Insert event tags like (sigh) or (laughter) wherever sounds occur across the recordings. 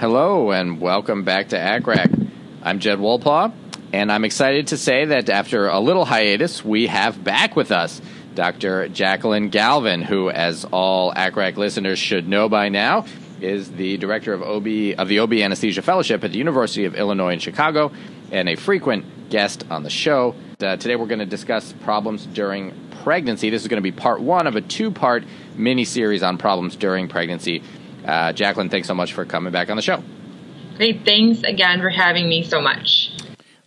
Hello, and welcome back to ACCRAC. I'm Jed Wolpaw, and I'm excited to say that after a little hiatus, we have back with us Dr. Jacqueline Galvin, who, as all ACCRAC listeners should know by now, is the director of OB of the OB Anesthesia Fellowship at the University of Illinois in Chicago, and a frequent guest on the show. Uh, today, we're going to discuss problems during pregnancy. This is going to be part one of a two-part mini series on problems during pregnancy. Uh, Jacqueline, thanks so much for coming back on the show. Great. Thanks again for having me so much.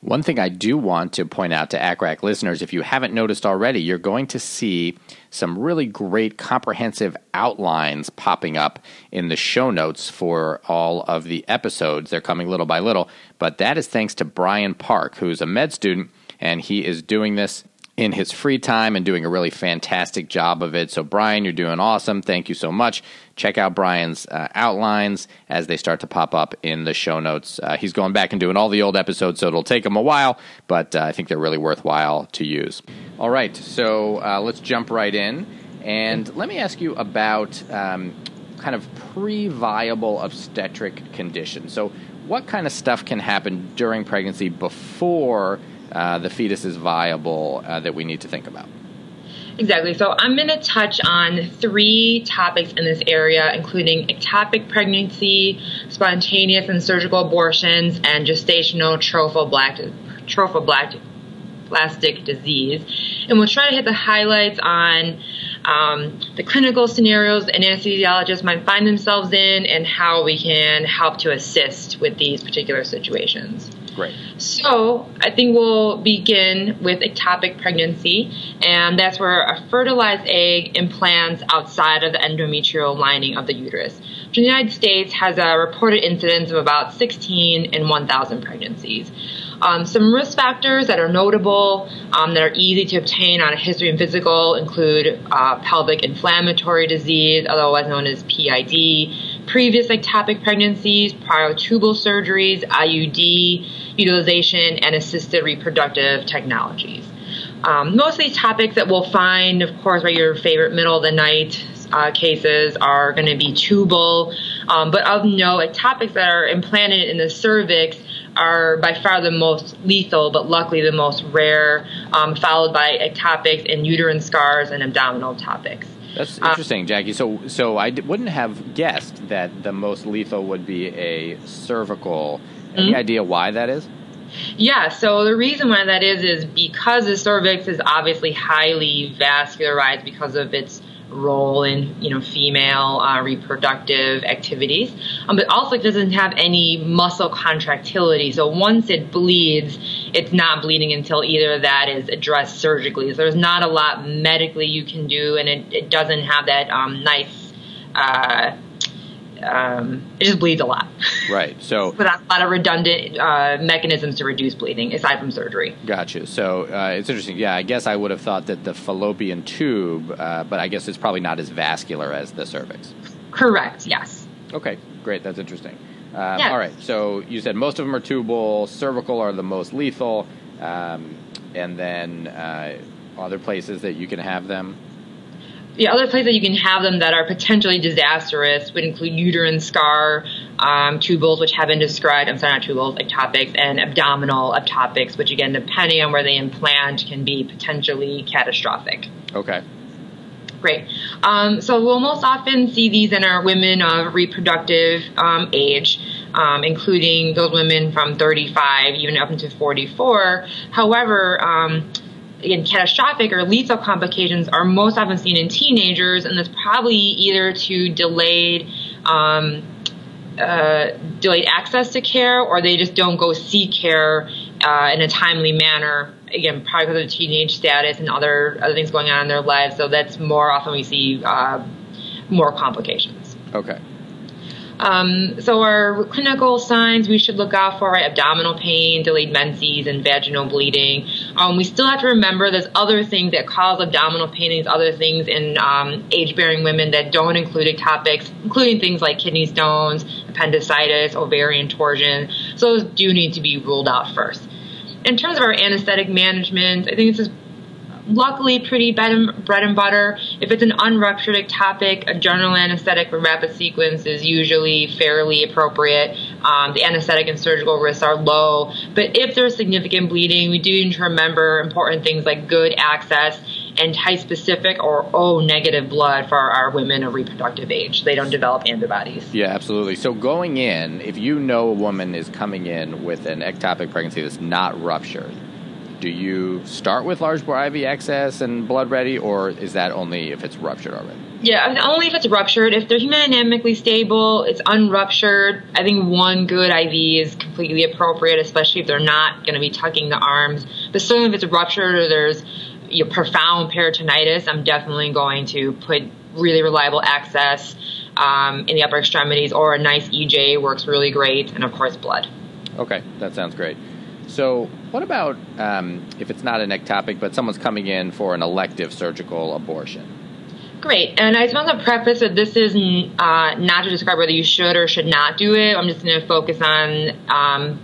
One thing I do want to point out to ACCRAC listeners, if you haven't noticed already, you're going to see some really great comprehensive outlines popping up in the show notes for all of the episodes. They're coming little by little, but that is thanks to Brian Park, who's a med student, and he is doing this in his free time and doing a really fantastic job of it. So, Brian, you're doing awesome. Thank you so much. Check out Brian's uh, outlines as they start to pop up in the show notes. Uh, he's going back and doing all the old episodes, so it'll take him a while, but uh, I think they're really worthwhile to use. All right, so uh, let's jump right in. And let me ask you about um, kind of pre viable obstetric conditions. So, what kind of stuff can happen during pregnancy before? Uh, the fetus is viable uh, that we need to think about? Exactly. So I'm going to touch on three topics in this area, including ectopic pregnancy, spontaneous and surgical abortions, and gestational trophoblastic, trophoblastic disease. And we'll try to hit the highlights on um, the clinical scenarios an anesthesiologist might find themselves in and how we can help to assist with these particular situations. Great. So I think we'll begin with ectopic pregnancy, and that's where a fertilized egg implants outside of the endometrial lining of the uterus. The United States has a reported incidence of about 16 in 1,000 pregnancies. Um, some risk factors that are notable um, that are easy to obtain on a history and physical include uh, pelvic inflammatory disease, otherwise known as PID, previous ectopic pregnancies, prior tubal surgeries, IUD utilization, and assisted reproductive technologies. Um, most of these ectopics that we'll find, of course, right, your favorite middle of the night uh, cases are going to be tubal, um, but of note, ectopics that are implanted in the cervix are by far the most lethal, but luckily the most rare, um, followed by ectopics and uterine scars and abdominal ectopics. That's uh, interesting, Jackie. So, so I d- wouldn't have guessed that the most lethal would be a cervical. Any mm-hmm. idea why that is? Yeah, so the reason why that is is because the cervix is obviously highly vascularized because of its role in you know female uh, reproductive activities, um, but also it doesn't have any muscle contractility. So once it bleeds, it's not bleeding until either that is addressed surgically. So there's not a lot medically you can do, and it, it doesn't have that um, nice. Uh, um, it just bleeds a lot. Right. So (laughs) without a lot of redundant uh, mechanisms to reduce bleeding aside from surgery. Gotcha. So uh, it's interesting. Yeah, I guess I would have thought that the fallopian tube, uh, but I guess it's probably not as vascular as the cervix. Correct. Yes. Okay. Great. That's interesting. Um, All right. So you said most of them are tubal. Cervical are the most lethal, um, and then uh, other places that you can have them the other places that you can have them that are potentially disastrous would include uterine scar, um, tubals, which have been described. I'm sorry, not tubals, ectopics, and abdominal ectopics, which again, depending on where they implant, can be potentially catastrophic. Okay. Great. Um, so we'll most often see these in our women of reproductive um, age, um, including those women from 35 even up into 44. However, um, again, catastrophic or lethal complications are most often seen in teenagers, and that's probably either to delayed um, uh, delayed access to care, or they just don't go see care uh, in a timely manner. Again, probably because of teenage status and other other things going on in their lives. So that's more often we see uh, more complications. Okay. Um, so our clinical signs we should look out for right, abdominal pain, delayed menses, and vaginal bleeding. Um, we still have to remember there's other things that cause abdominal pain. These other things in um, age-bearing women that don't include ectopics, including things like kidney stones, appendicitis, ovarian torsion. So those do need to be ruled out first. In terms of our anesthetic management, I think this is luckily pretty bread and, butter. If it's an unruptured ectopic, a general anesthetic with rapid sequence is usually fairly appropriate. Um, the anesthetic and surgical risks are low. But if there's significant bleeding, we do need to remember important things like good access and type specific or O negative blood for our women of reproductive age. They don't develop antibodies. Yeah, absolutely. So going in, if you know a woman is coming in with an ectopic pregnancy that's not ruptured, do you start with large bore IV access and blood ready, or is that only if it's ruptured already? Yeah, only if it's ruptured. If they're hemodynamically stable, it's unruptured. I think one good IV is completely appropriate, especially if they're not going to be tucking the arms. But certainly if it's ruptured or there's you know, profound peritonitis, I'm definitely going to put really reliable access um, in the upper extremities, or a nice EJ works really great, and of course, blood. Okay, that sounds great. So, what about um, if it's not an ectopic, but someone's coming in for an elective surgical abortion? Great. And I just want to preface that this is uh, not to describe whether you should or should not do it. I'm just going to focus on um,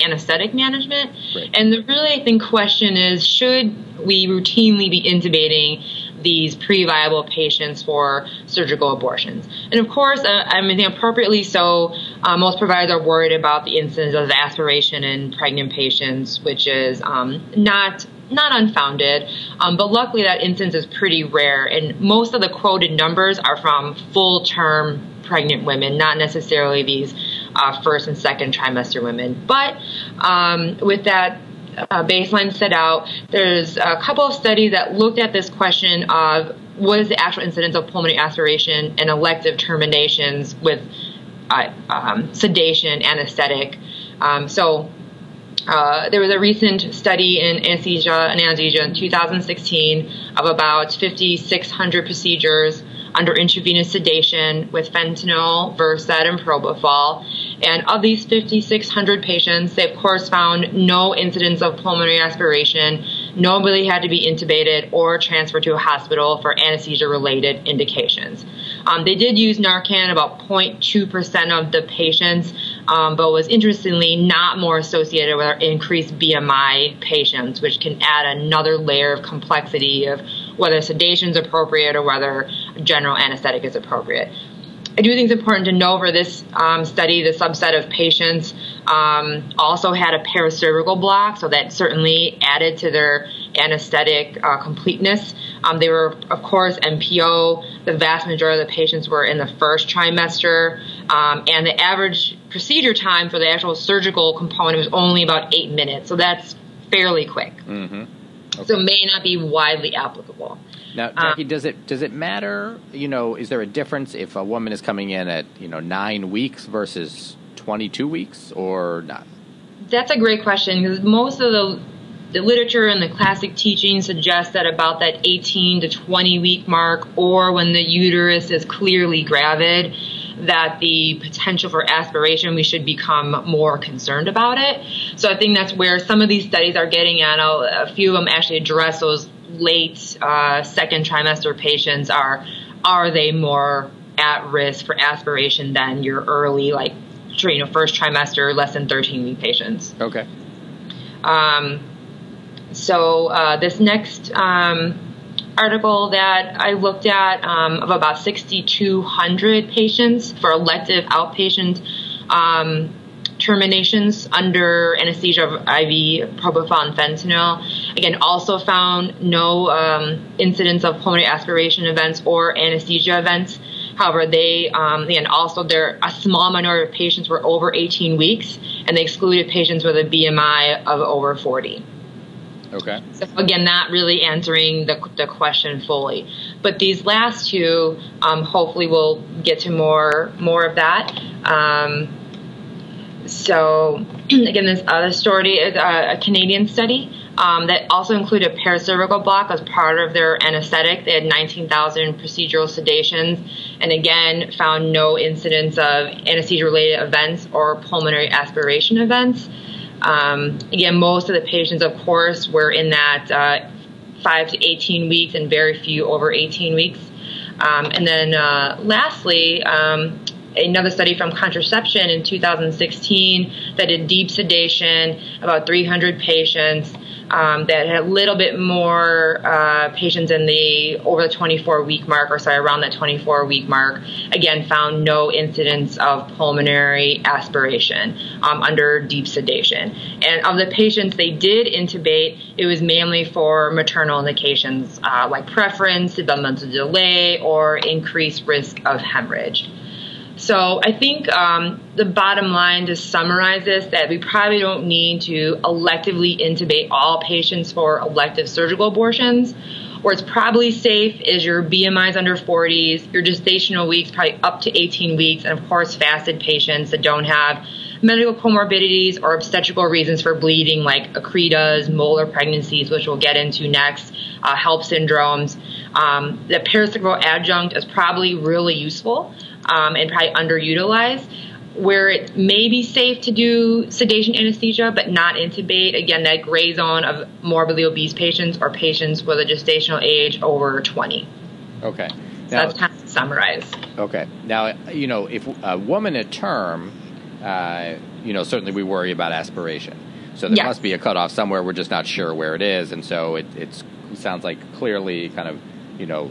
anesthetic management. Right. And the really, I think, question is should we routinely be intubating these pre-viable patients for surgical abortions. And of course, uh, I mean, appropriately so, uh, most providers are worried about the incidence of aspiration in pregnant patients, which is um, not not unfounded, um, but luckily that incidence is pretty rare, and most of the quoted numbers are from full-term pregnant women, not necessarily these uh, first and second trimester women. But um, with that uh, baseline set out, there's a couple of studies that looked at this question of what is the actual incidence of pulmonary aspiration and elective terminations with uh, um, sedation, anesthetic. Um, so uh, there was a recent study in anesthesia and analgesia in 2016 of about 5,600 procedures under intravenous sedation with fentanyl, Versed, and propofol. And of these 5,600 patients, they of course found no incidence of pulmonary aspiration. Nobody had to be intubated or transferred to a hospital for anesthesia related indications. Um, they did use Narcan about 0.2% of the patients, um, but was interestingly not more associated with our increased BMI patients, which can add another layer of complexity of whether sedation is appropriate or whether general anesthetic is appropriate. I do think it's important to know for this um, study, the subset of patients um, also had a paracervical block, so that certainly added to their anesthetic uh, completeness. Um, they were, of course, NPO. The vast majority of the patients were in the first trimester, um, and the average procedure time for the actual surgical component was only about eight minutes, so that's fairly quick. Mm-hmm. Okay. So may not be widely applicable. Now, Jackie, um, does it does it matter? You know, is there a difference if a woman is coming in at you know nine weeks versus twenty two weeks, or not? That's a great question because most of the the literature and the classic teaching suggests that about that 18 to 20 week mark, or when the uterus is clearly gravid, that the potential for aspiration, we should become more concerned about it. So I think that's where some of these studies are getting at. A few of them actually address those late uh, second trimester patients. Are are they more at risk for aspiration than your early, like you know, first trimester, less than 13 week patients? Okay. Um, so uh, this next um, article that I looked at um, of about 6,200 patients for elective outpatient um, terminations under anesthesia of IV propofol and fentanyl. Again, also found no um, incidence of pulmonary aspiration events or anesthesia events. However, they um, and also there a small minority of patients were over 18 weeks, and they excluded patients with a BMI of over 40. Okay. So again, not really answering the, the question fully. But these last two, um, hopefully, we'll get to more more of that. Um, so (clears throat) again, this other story is a, a Canadian study. Um, that also included a paracervical block as part of their anesthetic. They had 19,000 procedural sedations and again found no incidence of anesthesia related events or pulmonary aspiration events. Um, again, most of the patients, of course, were in that uh, 5 to 18 weeks and very few over 18 weeks. Um, and then uh, lastly, um, another study from contraception in 2016 that did deep sedation, about 300 patients. Um, that had a little bit more uh, patients in the over the 24 week mark, or sorry, around that 24 week mark. Again, found no incidence of pulmonary aspiration um, under deep sedation. And of the patients they did intubate, it was mainly for maternal indications uh, like preference, developmental delay, or increased risk of hemorrhage. So I think um, the bottom line to summarize this that we probably don't need to electively intubate all patients for elective surgical abortions. Where it's probably safe is your BMIs under 40s, your gestational weeks probably up to 18 weeks, and of course fasted patients that don't have medical comorbidities or obstetrical reasons for bleeding like accretas, molar pregnancies, which we'll get into next, uh, HELLP syndromes. Um, the paracervical adjunct is probably really useful um, and probably underutilized. Where it may be safe to do sedation anesthesia but not intubate, again, that gray zone of morbidly obese patients or patients with a gestational age over 20. Okay. So now, that's kind of summarized. Okay. Now, you know, if a woman at term, uh, you know, certainly we worry about aspiration. So there yes. must be a cutoff somewhere. We're just not sure where it is, and so it it's, sounds like clearly kind of, you know,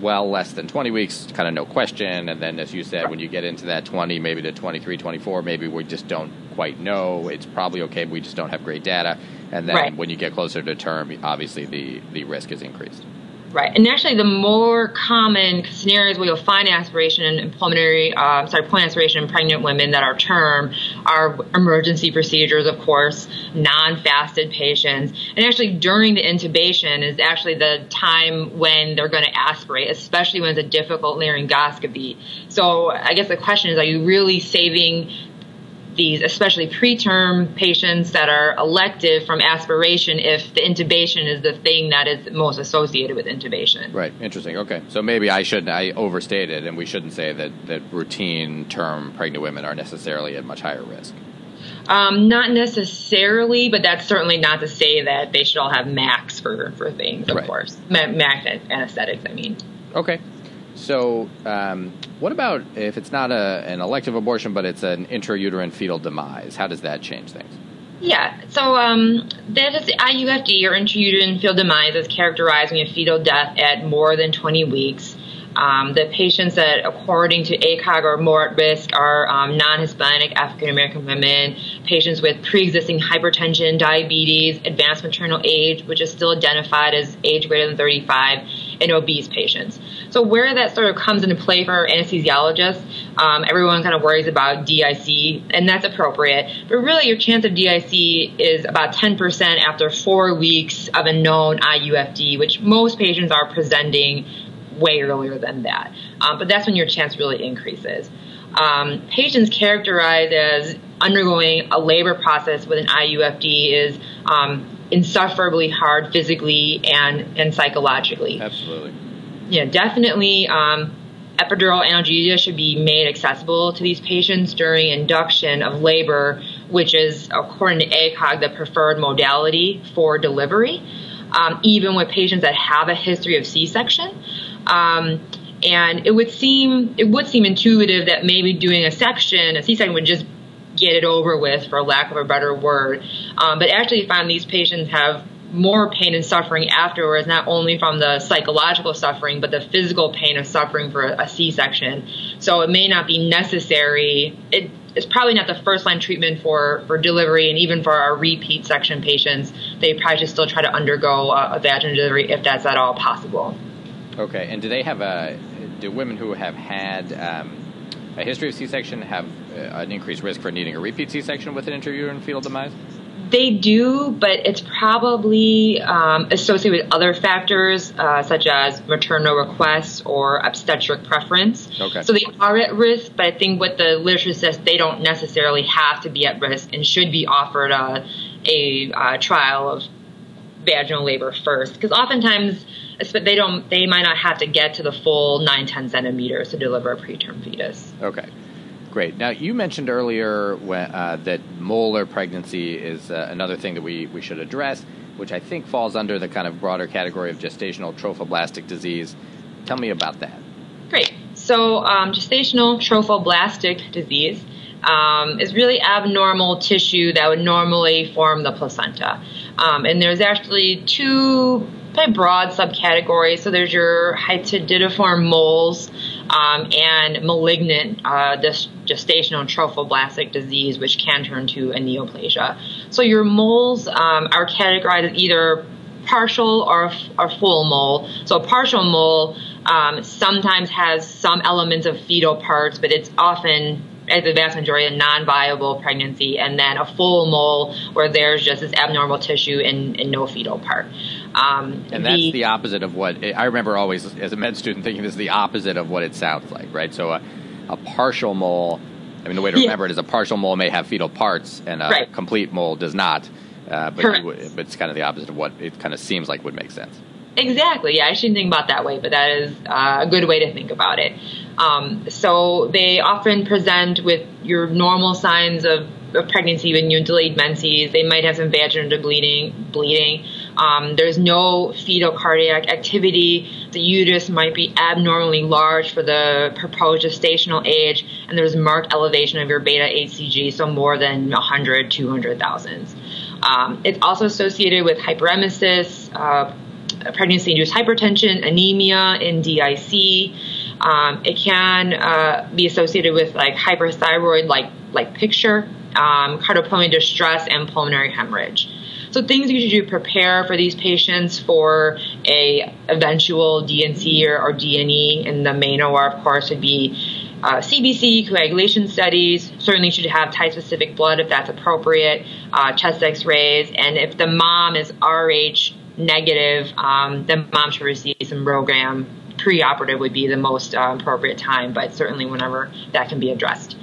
well less than 20 weeks, kind of no question. And then, as you said, when you get into that 20, maybe to 23, 24, maybe we just don't quite know. It's probably okay, but we just don't have great data. And then right. when you get closer to term, obviously the, the risk is increased. Right, and actually, the more common scenarios where you'll find aspiration in pulmonary, uh, sorry, pulmonary aspiration in pregnant women that are term are emergency procedures, of course, non-fasted patients, and actually during the intubation is actually the time when they're going to aspirate, especially when it's a difficult laryngoscopy. So, I guess the question is, are you really saving these, especially preterm patients that are elective from aspiration if the intubation is the thing that is most associated with intubation. Right. Interesting. Okay. So maybe I shouldn't, I overstated, and we shouldn't say that, that routine term pregnant women are necessarily at much higher risk. Um, not necessarily, but that's certainly not to say that they should all have max for, for things, of right. course. max anesthetics, I mean. Okay. So, um, what about if it's not a, an elective abortion, but it's an intrauterine fetal demise? How does that change things? Yeah, so um, that is IUFD or intrauterine fetal demise is characterized you have fetal death at more than 20 weeks. Um, the patients that, according to ACOG, are more at risk are um, non Hispanic African American women, patients with pre existing hypertension, diabetes, advanced maternal age, which is still identified as age greater than 35, and obese patients. So, where that sort of comes into play for anesthesiologists, um, everyone kind of worries about DIC, and that's appropriate. But really, your chance of DIC is about 10% after four weeks of a known IUFD, which most patients are presenting way earlier than that. Um, but that's when your chance really increases. Um, patients characterized as undergoing a labor process with an IUFD is um, insufferably hard physically and, and psychologically. Absolutely. Yeah, definitely. Um, epidural analgesia should be made accessible to these patients during induction of labor, which is, according to ACOG, the preferred modality for delivery, um, even with patients that have a history of C-section. Um, and it would seem it would seem intuitive that maybe doing a section, a C-section, would just get it over with, for lack of a better word. Um, but actually, find these patients have more pain and suffering afterwards, not only from the psychological suffering, but the physical pain of suffering for a C-section. So it may not be necessary. It, it's probably not the first line treatment for, for delivery, and even for our repeat section patients, they probably should still try to undergo a, a vaginal delivery if that's at all possible. Okay, and do they have a? Do women who have had um, a history of C-section have uh, an increased risk for needing a repeat C-section with an intrauterine fetal demise? They do, but it's probably um, associated with other factors uh, such as maternal requests or obstetric preference. Okay. So they are at risk, but I think what the literature says, they don't necessarily have to be at risk and should be offered a, a, a trial of vaginal labor first, because oftentimes they don't they might not have to get to the full 9 10 centimeters to deliver a preterm fetus okay great now you mentioned earlier when, uh, that molar pregnancy is uh, another thing that we, we should address which i think falls under the kind of broader category of gestational trophoblastic disease tell me about that great so um, gestational trophoblastic disease um, is really abnormal tissue that would normally form the placenta. Um, and there's actually two broad subcategories. So there's your hydatidiform moles um, and malignant uh, gestational trophoblastic disease, which can turn to a neoplasia. So your moles um, are categorized as either partial or, or full mole. So a partial mole um, sometimes has some elements of fetal parts, but it's often as the vast majority a non-viable pregnancy, and then a full mole where there's just this abnormal tissue and, and no fetal part. Um, and that's the, the, opposite of what I remember always as a med student thinking this is the opposite of what it sounds like, right? So a, a partial mole. I mean, the way to remember yeah. it is a partial mole may have fetal parts, and a right. complete mole does not. Uh, but, but it's kind of the opposite of what it kind of seems like would make sense. Exactly. Yeah, I shouldn't think about that way, but that is uh, a good way to think about it. Um, so they often present with your normal signs of, of pregnancy when you delayed menses. They might have some vaginal bleeding. Bleeding. Um, there's no fetal cardiac activity. The uterus might be abnormally large for the proposed gestational age, and there's marked elevation of your beta HCG, so more than 100, 200,000. Um, it's also associated with hyperemesis, uh, pregnancy-induced hypertension, anemia, and DIC. Um, it can uh, be associated with like hyperthyroid like like picture, um, cardiopulmonary distress, and pulmonary hemorrhage. So things you should do prepare for these patients for a eventual D&C or, or D&E, and the main OR, of course, would be uh, CBC, coagulation studies. Certainly should have type specific blood if that's appropriate, uh, chest X-rays, and if the mom is RH negative, um, the mom should receive some RhoGAM. Preoperative would be the most uh, appropriate time, but certainly whenever that can be addressed.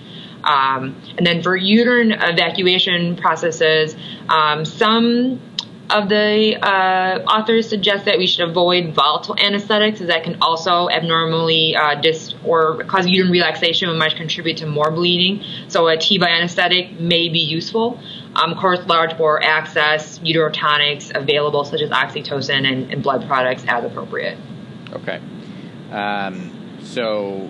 Um, and then for uterine evacuation processes, um, some of the uh, authors suggest that we should avoid volatile anesthetics, as that can also abnormally uh, dis or cause uterine relaxation, which might contribute to more bleeding. So a TIVA anesthetic may be useful. Um, of course, large bore access, uterotonics available, such as oxytocin and, and blood products as appropriate. Okay. Um, so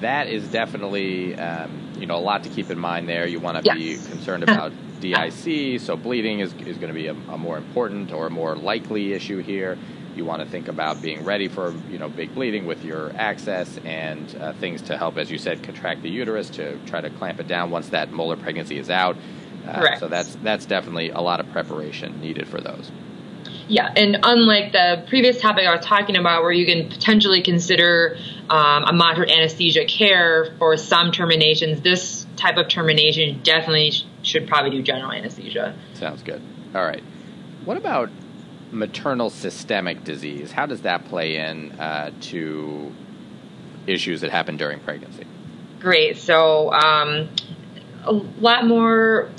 that is definitely um, you know a lot to keep in mind there. You want to yes. be concerned about DIC, so bleeding is, is going to be a, a, more important or a more likely issue here. You want to think about being ready for you know big bleeding with your access and uh, things to help, as you said, contract the uterus to try to clamp it down once that molar pregnancy is out. Uh, Correct. So that's that's definitely a lot of preparation needed for those. Yeah, and unlike the previous topic I was talking about, where you can potentially consider um, a moderate anesthesia care for some terminations, this type of termination definitely sh- should probably do general anesthesia. Sounds good. All right. What about maternal systemic disease? How does that play in uh, to issues that happen during pregnancy? Great. So, um, a lot more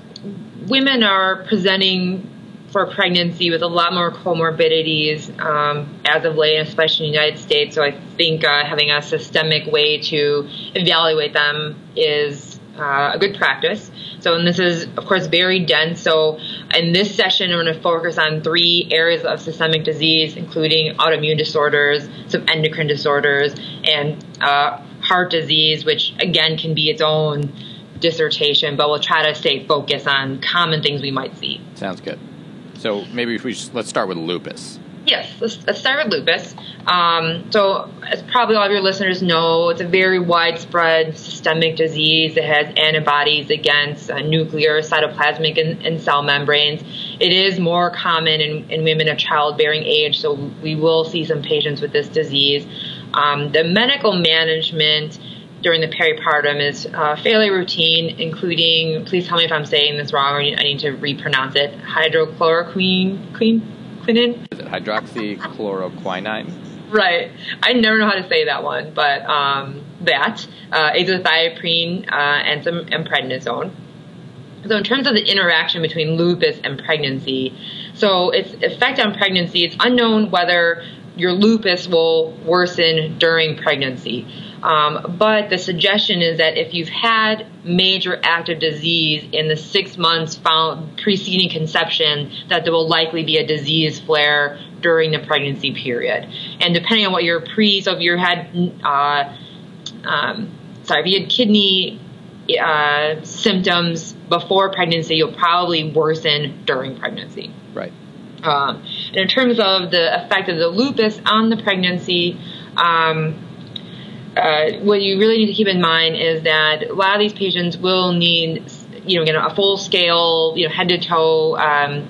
women are presenting for pregnancy with a lot more comorbidities um, as of late, especially in the United States. So I think uh, having a systemic way to evaluate them is uh, a good practice. So, and this is, of course, very dense. So, in this session, I'm going to focus on three areas of systemic disease, including autoimmune disorders, some endocrine disorders, and uh, heart disease, which again can be its own dissertation, but we'll try to stay focused on common things we might see. Sounds good. So maybe we let's start with lupus. Yes, let's, let's start with lupus. Um, so, as probably all of your listeners know, it's a very widespread systemic disease that has antibodies against uh, nuclear, cytoplasmic, and, and, cell membranes. It is more common in, in, women of childbearing age, so we will see some patients with this disease. Um, the medical management during the peripartum is uh, fairly routine, including, please tell me if I'm saying this wrong or I need to repronounce it, hydrochloroquine, queen, quinine? Is it hydroxychloroquine? Right. I never know how to say that one, but um, that, uh, azathioprine, uh, and some and prednisone. So in terms of the interaction between lupus and pregnancy, so its effect on pregnancy, it's unknown whether your lupus will worsen during pregnancy. Um, but the suggestion is that if you've had major active disease in the six months found preceding conception, that there will likely be a disease flare during the pregnancy period. And depending on what your pre, so if you had, uh, um, sorry, if you had kidney uh, symptoms before pregnancy, you'll probably worsen during pregnancy. Right. Um, and in terms of the effect of the lupus on the pregnancy, um, uh, what you really need to keep in mind is that a lot of these patients will need, you know, again, a full scale, you know, head to toe um,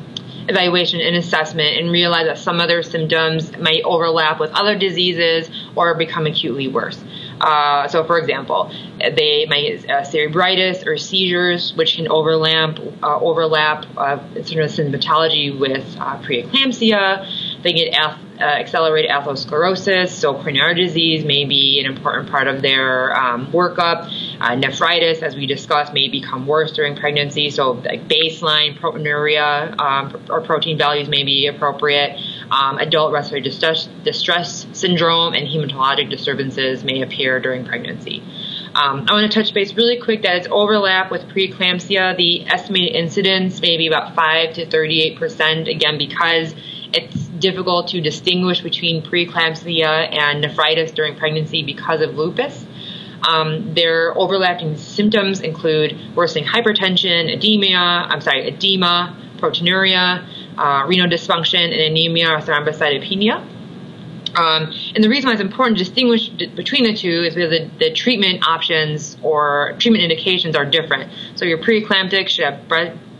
evaluation and assessment and realize that some of their symptoms might overlap with other diseases or become acutely worse. Uh, so, for example, they might uh, cerebritis or seizures, which can overlap uh, overlap uh, sort of symptomatology with uh, preeclampsia. They get uh, accelerated atherosclerosis, so coronary disease may be an important part of their um, workup. nephritis, as we discussed, may become worse during pregnancy, so like baseline proteinuria um, or protein values may be appropriate. Um, adult respiratory distress, distress syndrome and hematologic disturbances may appear during pregnancy. Um, I want to touch base really quick that it's overlap with preeclampsia. The estimated incidence may be about 5 to 38 percent, again, because it's difficult to distinguish between preeclampsia and nephritis during pregnancy because of lupus. Um, their overlapping symptoms include worsening hypertension, edema, I'm sorry, edema, proteinuria, uh, renal dysfunction, and anemia or thrombocytopenia. Um, and the reason why it's important to distinguish between the two is because the, the, treatment options or treatment indications are different. So your preeclamptic should have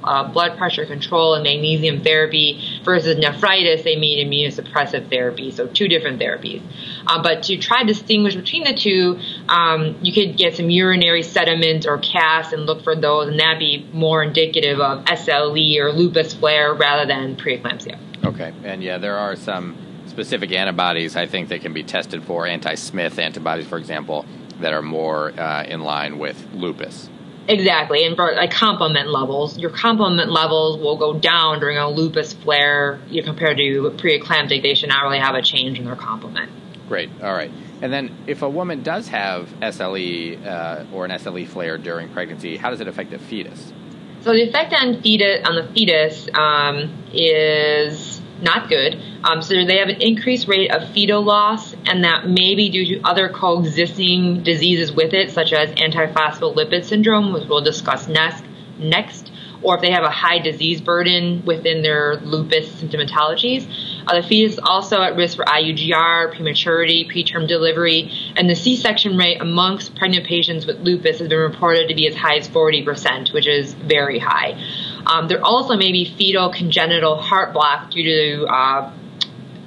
uh, blood pressure control and magnesium therapy versus nephritis, they need immunosuppressive therapy. So two different therapies. Uh, but to try to distinguish between the two, um, you could get some urinary sediment or casts and look for those, and that'd be more indicative of SLE or lupus flare rather than preeclampsia. Okay, and yeah, there are some specific antibodies I think that can be tested for anti-Smith antibodies, for example, that are more uh, in line with lupus. Exactly, and for like complement levels, your complement levels will go down during a lupus flare you know, compared to preeclamptic. They should not really have a change in their complement. Great. All right. And then, if a woman does have SLE uh, or an SLE flare during pregnancy, how does it affect the fetus? So the effect on fetus on the fetus um, is not good. Um, so they have an increased rate of fetal loss, and that may be due to other coexisting diseases with it, such as antiphospholipid syndrome, which we'll discuss next. Next, or if they have a high disease burden within their lupus symptomatologies. Uh, the fetus is also at risk for IUGR, prematurity, preterm delivery, and the C-section rate amongst pregnant patients with lupus has been reported to be as high as 40%, which is very high. Um, there also may be fetal congenital heart block due to uh,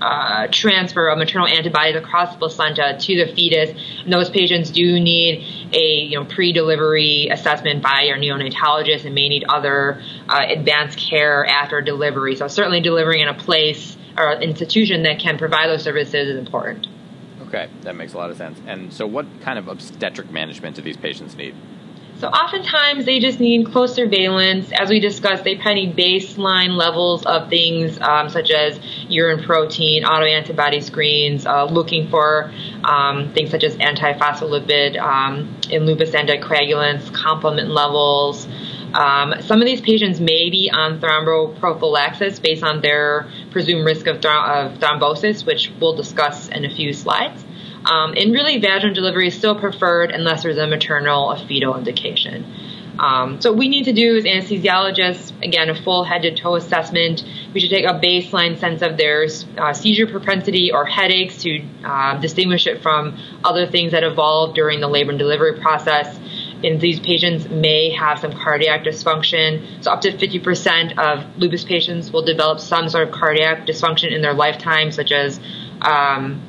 uh, transfer of maternal antibodies across the placenta to the fetus. And those patients do need a you know pre-delivery assessment by your neonatologist and may need other uh, advanced care after delivery. So certainly delivering in a place or institution that can provide those services is important. Okay, that makes a lot of sense. And so, what kind of obstetric management do these patients need? So oftentimes they just need close surveillance. As we discussed, they probably need baseline levels of things um, such as urine protein, autoantibody screens, uh, looking for um, things such as antiphospholipid um, and lupus anticoagulants, complement levels. Um, some of these patients may be on thromboprophylaxis based on their presumed risk of, of thrombosis, which we'll discuss in a few slides. Um, and really, vaginal delivery is still preferred unless there's a maternal or fetal indication. Um, so what we need to do as anesthesiologists, again, a full head to toe assessment. We should take a baseline sense of their uh, seizure propensity or headaches to uh, distinguish it from other things that evolve during the labor and delivery process. And these patients may have some cardiac dysfunction. So up to 50% of lupus patients will develop some sort of cardiac dysfunction in their lifetime, such as um,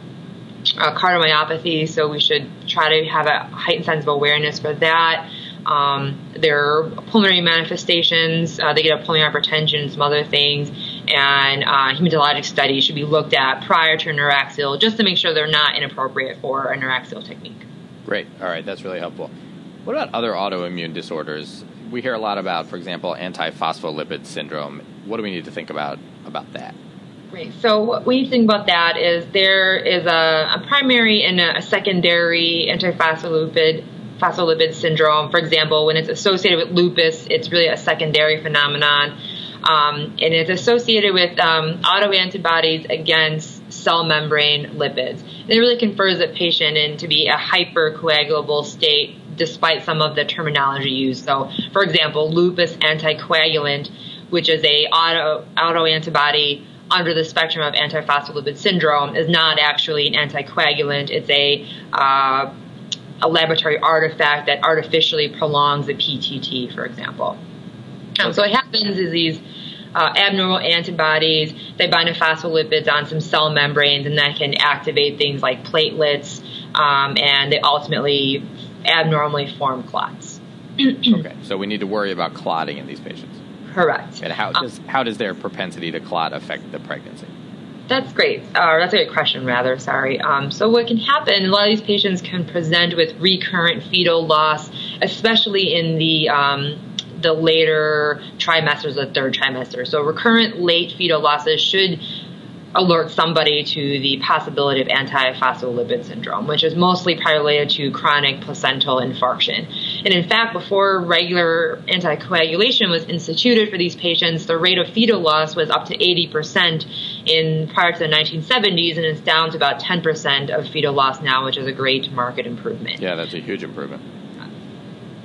uh, cardiomyopathy, so we should try to have a heightened sense of awareness for that. Um, their pulmonary manifestations, uh, they get a pulmonary hypertension and some other things, and uh, hematologic studies should be looked at prior to neuraxial just to make sure they're not inappropriate for a neuraxial technique. Great. All right, that's really helpful. What about other autoimmune disorders? We hear a lot about, for example, antiphospholipid syndrome. What do we need to think about about that? Great. So what we think about that is there is a, a primary and a, a secondary antiphospholipid phospholipid syndrome. For example, when it's associated with lupus, it's really a secondary phenomenon. Um, and it's associated with um, autoantibodies against cell membrane lipids. And it really confers the patient into be a hypercoagulable state despite some of the terminology used. So, for example, lupus anticoagulant, which is a auto autoantibody under the spectrum of antiphospholipid syndrome, is not actually an anticoagulant. It's a uh, a laboratory artifact that artificially prolongs the PTT, for example. Um, so what happens is these uh, abnormal antibodies, they bind to phospholipids on some cell membranes, and that can activate things like platelets, um, and they ultimately abnormally form clots. okay, so we need to worry about clotting in these patients. Correct. And how does how does their propensity to clot affect the pregnancy? That's great. Uh, that's a great question, rather. Sorry. Um, so, what can happen? A lot of these patients can present with recurrent fetal loss, especially in the um, the later trimesters, the third trimester. So, recurrent late fetal losses should alert somebody to the possibility of antiphospholipid syndrome, which is mostly related to chronic placental infarction. And in fact, before regular anticoagulation was instituted for these patients, the rate of fetal loss was up to 80% in prior to the 1970s, and it's down to about 10% of fetal loss now, which is a great market improvement. Yeah, that's a huge improvement.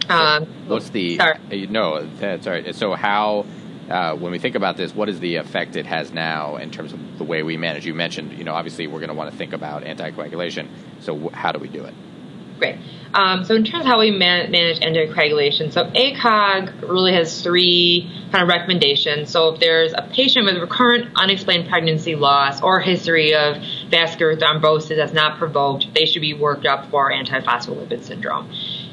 Um, What's the? sorry. Uh, no, that's all right. So how? Uh, when we think about this, what is the effect it has now in terms of the way we manage? You mentioned, you know, obviously we're going to want to think about anticoagulation. So w- how do we do it? Great. Um, so in terms of how we man- manage anticoagulation, so ACOG really has three kind of recommendations. So if there's a patient with recurrent unexplained pregnancy loss or history of vascular thrombosis that's not provoked, they should be worked up for antiphospholipid syndrome.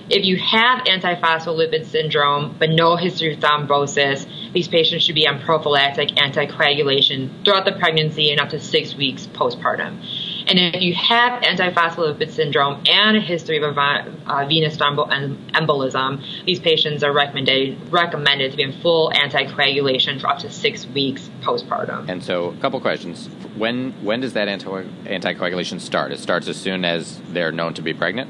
If you have antiphospholipid syndrome but no history of thrombosis, these patients should be on prophylactic anticoagulation throughout the pregnancy and up to six weeks postpartum. And if you have antiphospholipid syndrome and a history of a uh, venous thromboembolism, these patients are recommended recommended to be in full anticoagulation for up to six weeks postpartum. And so, a couple questions: when when does that anti- anticoagulation start? It starts as soon as they're known to be pregnant.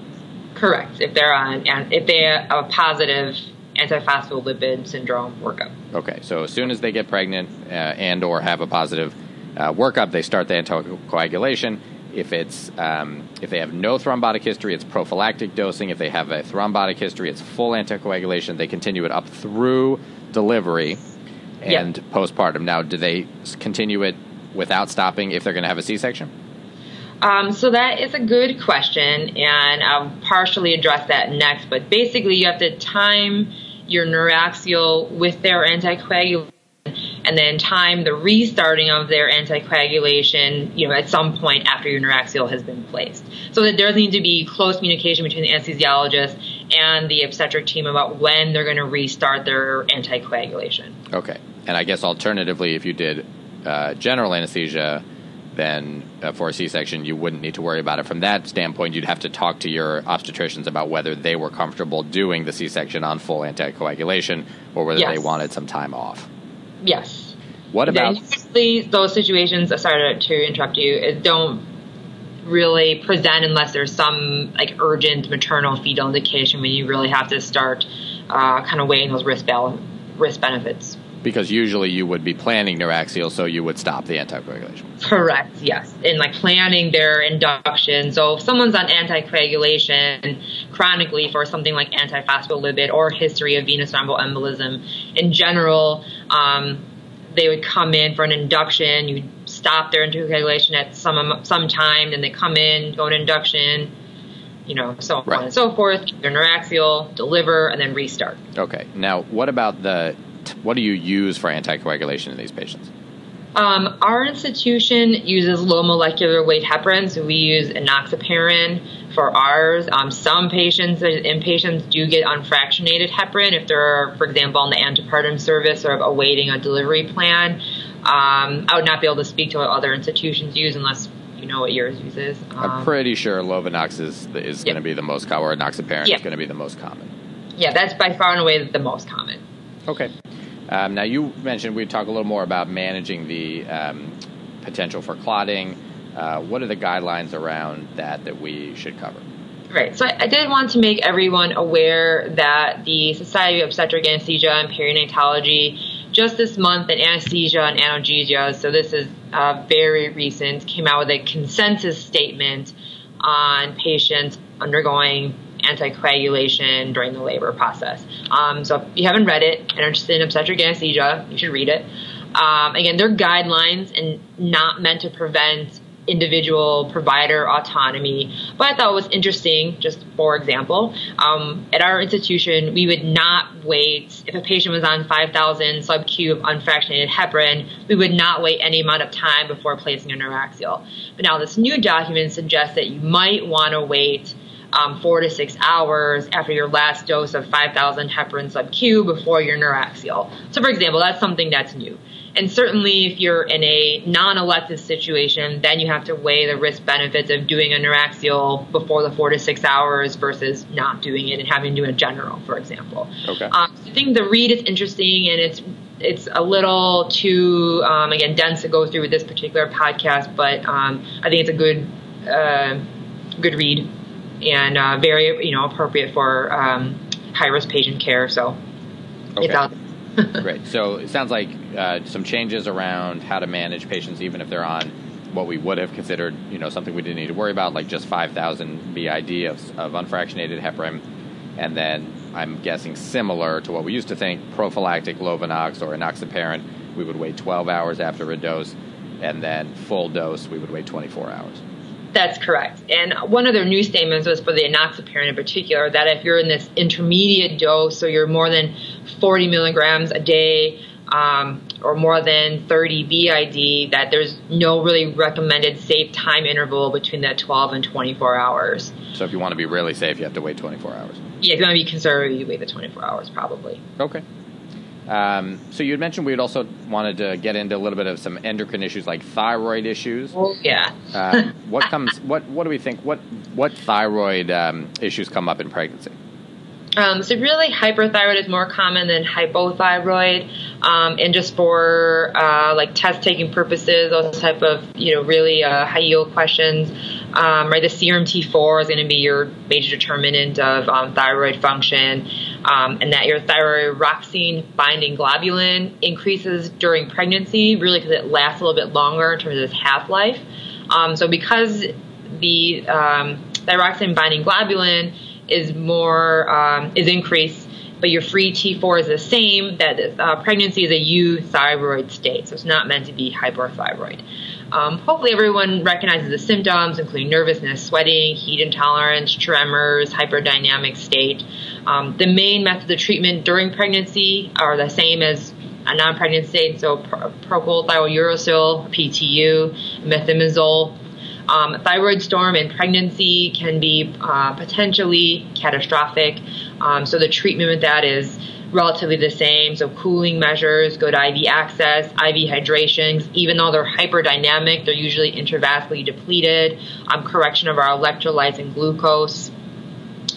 Correct. If they're on, if they have a positive antiphospholipid syndrome workup. Okay, so as soon as they get pregnant uh, and or have a positive uh, workup, they start the anticoagulation. If it's um, if they have no thrombotic history, it's prophylactic dosing. If they have a thrombotic history, it's full anticoagulation. They continue it up through delivery and Yep. postpartum. Now, do they continue it without stopping if they're going to have a C-section? Um, so that is a good question, and I'll partially address that next. But basically, you have to time your neuraxial with their anticoagulant, and then time the restarting of their anticoagulation. You know, at some point after your neuraxial has been placed. So that there needs to be close communication between the anesthesiologist and the obstetric team about when they're going to restart their anticoagulation. Okay, and I guess alternatively, if you did uh, general anesthesia, then uh, for a C-section, you wouldn't need to worry about it. From that standpoint, you'd have to talk to your obstetricians about whether they were comfortable doing the C-section on full anticoagulation or whether Yes. they wanted some time off. Yes. What about? Usually those situations, uh, sorry to, interrupt you, don't really present unless there's some like urgent maternal fetal indication when you really have to start uh, kind of weighing those risk risk benefits. Because usually you would be planning neuraxial, so you would stop the anticoagulation. Correct. Yes, and like planning their induction. So if someone's on anticoagulation chronically for something like antiphospholipid or history of venous thromboembolism, in general, um, they would come in for an induction. You stop their anticoagulation at some some time, then they come in, go to induction. You know, so Right. on and so forth. Their neuraxial, deliver, and then restart. Okay. Now, what about the? What do you use for anticoagulation in these patients? Um, our institution uses low molecular weight heparin, so we use enoxaparin for ours. Um, some patients, inpatients, do get unfractionated heparin if they're, for example, on the antepartum service or awaiting a delivery plan. Um, I would not be able to speak to what other institutions use unless you know what yours uses. I'm Um, pretty sure Lovenox is is Yeah. going to be the most common, or enoxaparin Yeah. is going to be the most common. yeah, that's by far and away the most common. Okay. Um, now you mentioned we'd talk a little more about managing the um, potential for clotting. Uh, what are the guidelines around that that we should cover? Right. So I, I did want to make everyone aware that the Society of Obstetric Anesthesia and Perinatology just this month in anesthesia and analgesia, so this is uh, very recent, came out with a consensus statement on patients undergoing anticoagulation during the labor process. Um, so if you haven't read it and are interested in obstetric anesthesia, you should read it. Um, again, they're guidelines and not meant to prevent individual provider autonomy. But I thought it was interesting, just for example, um, at our institution, we would not wait, if a patient was on 5,000 sub-Q of unfractionated heparin, we would not wait any amount of time before placing a neuraxial. But now this new document suggests that you might want to wait um, four to six hours after your last dose of 5,000 heparin sub-Q before your neuraxial. So for example, that's something that's new. And certainly, if you're in a non elective situation, then you have to weigh the risk benefits of doing a neuraxial before the four to six hours versus not doing it and having to do a general, for example. Okay. Um, I think the read is interesting and it's it's a little too um, again dense to go through with this particular podcast, but um, I think it's a good uh, good read and uh, very you know appropriate for um, high risk patient care. So okay. it's out. (laughs) Great. So it sounds like uh, some changes around how to manage patients, even if they're on what we would have considered, you know, something we didn't need to worry about, like just 5,000 BID of, of unfractionated heparin, and then I'm guessing similar to what we used to think, prophylactic Lovenox or enoxaparin, we would wait 12 hours after a dose, and then full dose, we would wait 24 hours. That's correct. And one of their new statements was for the enoxaparin in particular that if you're in this intermediate dose, so you're more than 40 milligrams a day um, or more than 30 BID, that there's no really recommended safe time interval between that 12 and 24 hours. So if you want to be really safe, you have to wait 24 hours. Yeah, if you want to be conservative, you wait the 24 hours probably. Okay. Um, so you had mentioned we had also wanted to get into a little bit of some endocrine issues like thyroid issues. Oh, yeah. uh, what comes? What What do we think? What What thyroid um, issues come up in pregnancy? Um, so really, hyperthyroid is more common than hypothyroid, um, and just for uh, like test taking purposes, those type of you know really uh, high yield questions, um, right? The serum T4 is going to be your major determinant of um, thyroid function, um, and that your thyroxine binding globulin increases during pregnancy, really because it lasts a little bit longer in terms of its half life. Um, so because the thyroxine binding globulin is more um, is increased, but your free T4 is the same. That uh, pregnancy is a euthyroid state, so it's not meant to be hyperthyroid. Um, hopefully, everyone recognizes the symptoms, including nervousness, sweating, heat intolerance, tremors, hyperdynamic state. Um, the main methods of treatment during pregnancy are the same as a non-pregnant state, so pro- propyl PTU, methimazole, um, thyroid storm in pregnancy can be uh, potentially catastrophic. Um, so the treatment with that is relatively the same. So cooling measures, good IV access, IV hydrations. Even though they're hyperdynamic, they're usually intravascularly depleted. Um, correction of our electrolytes and glucose.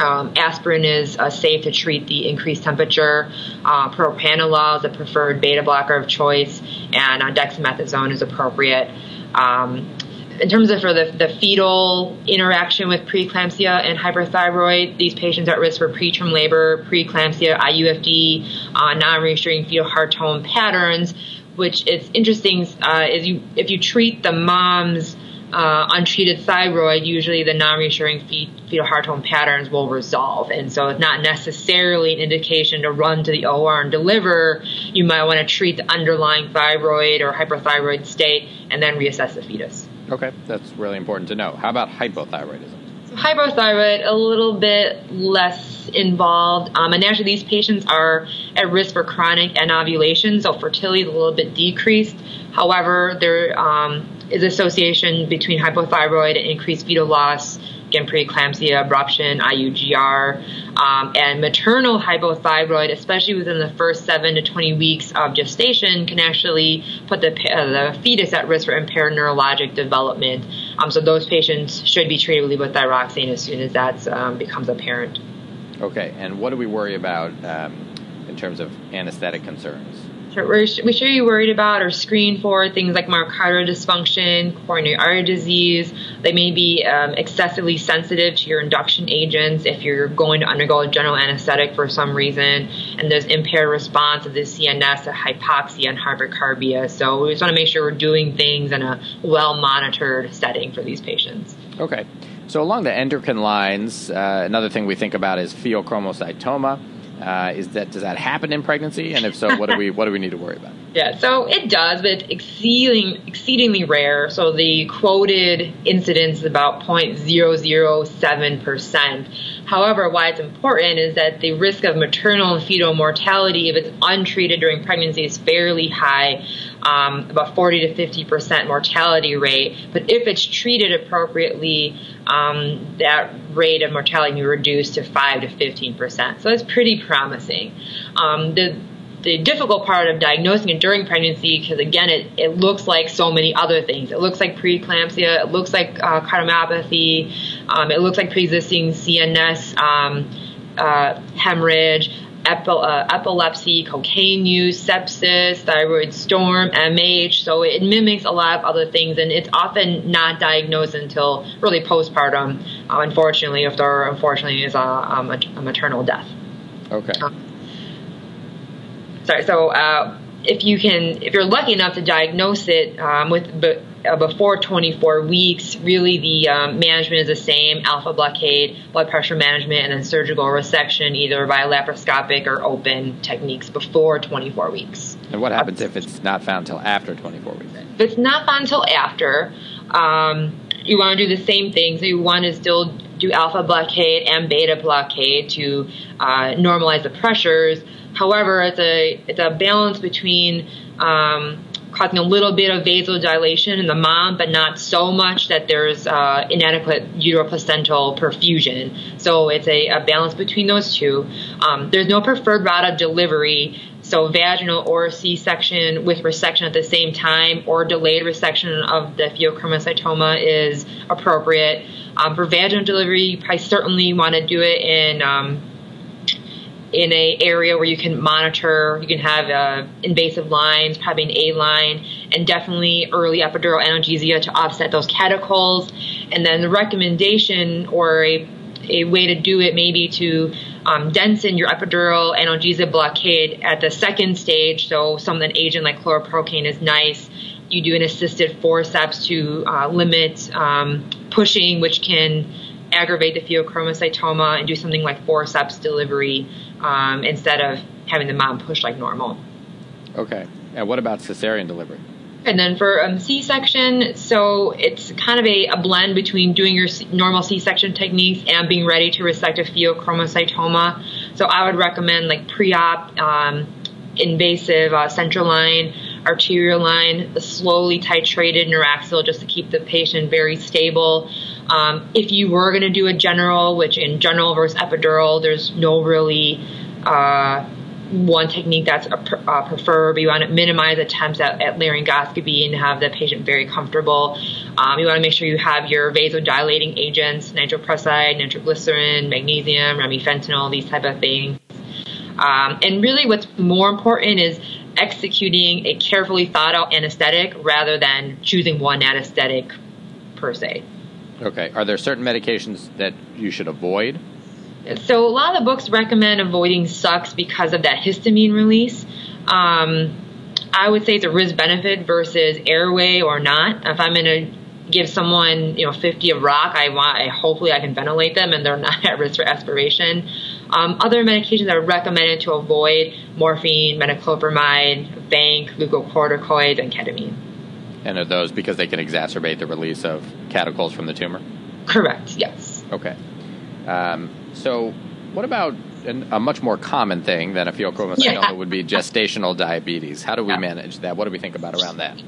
Um, aspirin is uh, safe to treat the increased temperature. Uh, propranolol is a preferred beta blocker of choice, and uh, dexamethasone is appropriate. Um, in terms of for the, the fetal interaction with preeclampsia and hyperthyroid, these patients are at risk for preterm labor, preeclampsia, IUFD, uh, non-reassuring fetal heart tone patterns. Which is interesting uh, is you if you treat the mom's uh, untreated thyroid, usually the non-reassuring fetal heart tone patterns will resolve, and so it's not necessarily an indication to run to the OR and deliver. You might want to treat the underlying thyroid or hyperthyroid state and then reassess the fetus. Okay, that's really important to know. How about hypothyroidism? So hypothyroid, a little bit less involved. Um, and actually, these patients are at risk for chronic anovulation, so fertility is a little bit decreased. However, there um, is association between hypothyroid and increased fetal loss again, preeclampsia, abruption, IUGR, um, and maternal hypothyroid, especially within the first 7 to 20 weeks of gestation, can actually put the, uh, the fetus at risk for impaired neurologic development. Um, so those patients should be treated with levothyroxine as soon as that um, becomes apparent. Okay, and what do we worry about um, in terms of anesthetic concerns? We should be worried about or screen for things like myocardial dysfunction, coronary artery disease. They may be um, excessively sensitive to your induction agents if you're going to undergo a general anesthetic for some reason, and there's impaired response of the CNS to hypoxia and hypercarbia. So we just want to make sure we're doing things in a well monitored setting for these patients. Okay. So, along the endocrine lines, uh, another thing we think about is pheochromocytoma. Uh, is that does that happen in pregnancy? And if so, what do we what do we need to worry about? Yeah, so it does, but it's exceeding, exceedingly rare. So the quoted incidence is about 0.007%. However, why it's important is that the risk of maternal and fetal mortality, if it's untreated during pregnancy, is fairly high, um, about 40 to 50% mortality rate. But if it's treated appropriately, um, that rate of mortality can be reduced to 5 to 15%. So that's pretty promising. Um, the the difficult part of diagnosing it during pregnancy because again it, it looks like so many other things. It looks like preeclampsia it looks like uh, cardiomyopathy um, it looks like pre-existing cns um, uh, hemorrhage uh, epilepsy cocaine use sepsis thyroid storm mh so it mimics a lot of other things and it's often not diagnosed until really postpartum. Uh, unfortunately if there unfortunately is a, um, a, a maternal death. Okay. Um, sorry. So uh, if you can, if you're lucky enough to diagnose it um, with uh, before 24 weeks, really the um, management is the same: alpha blockade, blood pressure management, and then surgical resection, either by laparoscopic or open techniques before 24 weeks. And what happens if it's not found until after 24 weeks? If it's not found until after, um, you want to do the same thing. So you want to still do alpha blockade and beta blockade to uh, normalize the pressures However, it's a it's a balance between um, causing a little bit of vasodilation in the mom, but not so much that there's uh, inadequate uteroplacental perfusion. So it's a, a balance between those two. Um, there's no preferred route of delivery. So vaginal or C-section with resection at the same time or delayed resection of the pheochromocytoma is appropriate. Um, for vaginal delivery, you probably certainly want to do it in um, in a area where you can monitor, you can have uh, invasive lines, probably an A line, and definitely early epidural analgesia to offset those catechols. And then the recommendation or a, a way to do it maybe to um, densen your epidural analgesia blockade at the second stage. So some an agent like chloroprocaine is nice. You do an assisted forceps to uh, limit um, pushing, which can aggravate the pheochromocytoma, and do something like forceps delivery um, instead of having the mom push like normal. Okay. And what about cesarean delivery? And then for um, C-section, so it's kind of a, a, blend between doing your normal C-section techniques and being ready to resect a pheochromocytoma. So I would recommend like pre-op, um, invasive uh, central line, arterial line, slowly titrated neuraxial just to keep the patient very stable. Um, if you were going to do a general, which in general versus epidural, there's no really uh, one technique that's a, uh, preferred. You want to minimize attempts at, at, laryngoscopy and have the patient very comfortable. Um, you want to make sure you have your vasodilating agents, nitroprusside, nitroglycerin, magnesium, remifentanil, these type of things. Um, and really, what's more important is executing a carefully thought out anesthetic rather than choosing one anesthetic per se. Okay. Are there certain medications that you should avoid? So a lot of the books recommend avoiding sucks because of that histamine release. Um, I would say it's a risk benefit versus airway or not. If I'm in to give someone you know 50 of roc, I want I hopefully I can ventilate them and they're (laughs) not at risk for aspiration. Um, other medications that are recommended to avoid morphine, metoclopramide, vanc, glucocorticoids, and ketamine. And are those because they can exacerbate the release of catechols from the tumor? Correct, yes. Okay. Um, so, what about an, a much more common thing than a pheochromocytoma yeah. would be gestational diabetes? How do we yeah. manage that? What do we think about around that?